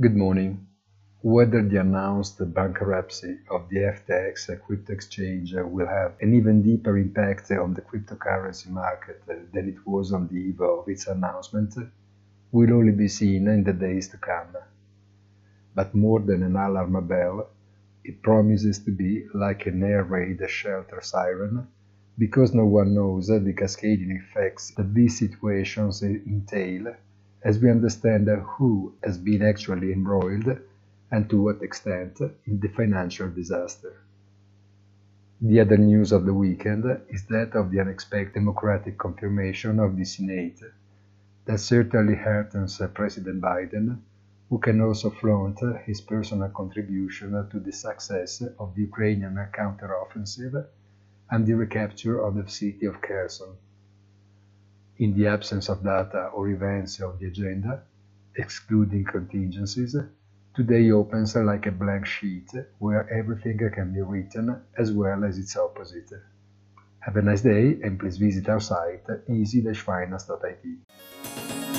Good morning. Whether the announced bankruptcy of the FTX crypto exchange will have an even deeper impact on the cryptocurrency market than it was on the eve of its announcement will only be seen in the days to come. But more than an alarm bell, it promises to be like an air raid shelter siren because no one knows the cascading effects that these situations entail as we understand who has been actually embroiled and to what extent in the financial disaster. The other news of the weekend is that of the unexpected democratic confirmation of the Senate. That certainly heartens President Biden, who can also flaunt his personal contribution to the success of the Ukrainian counteroffensive and the recapture of the city of Kherson. In the absence of data or events of the agenda, excluding contingencies, today opens like a blank sheet where everything can be written as well as its opposite. Have a nice day and please visit our site easy-finance.it.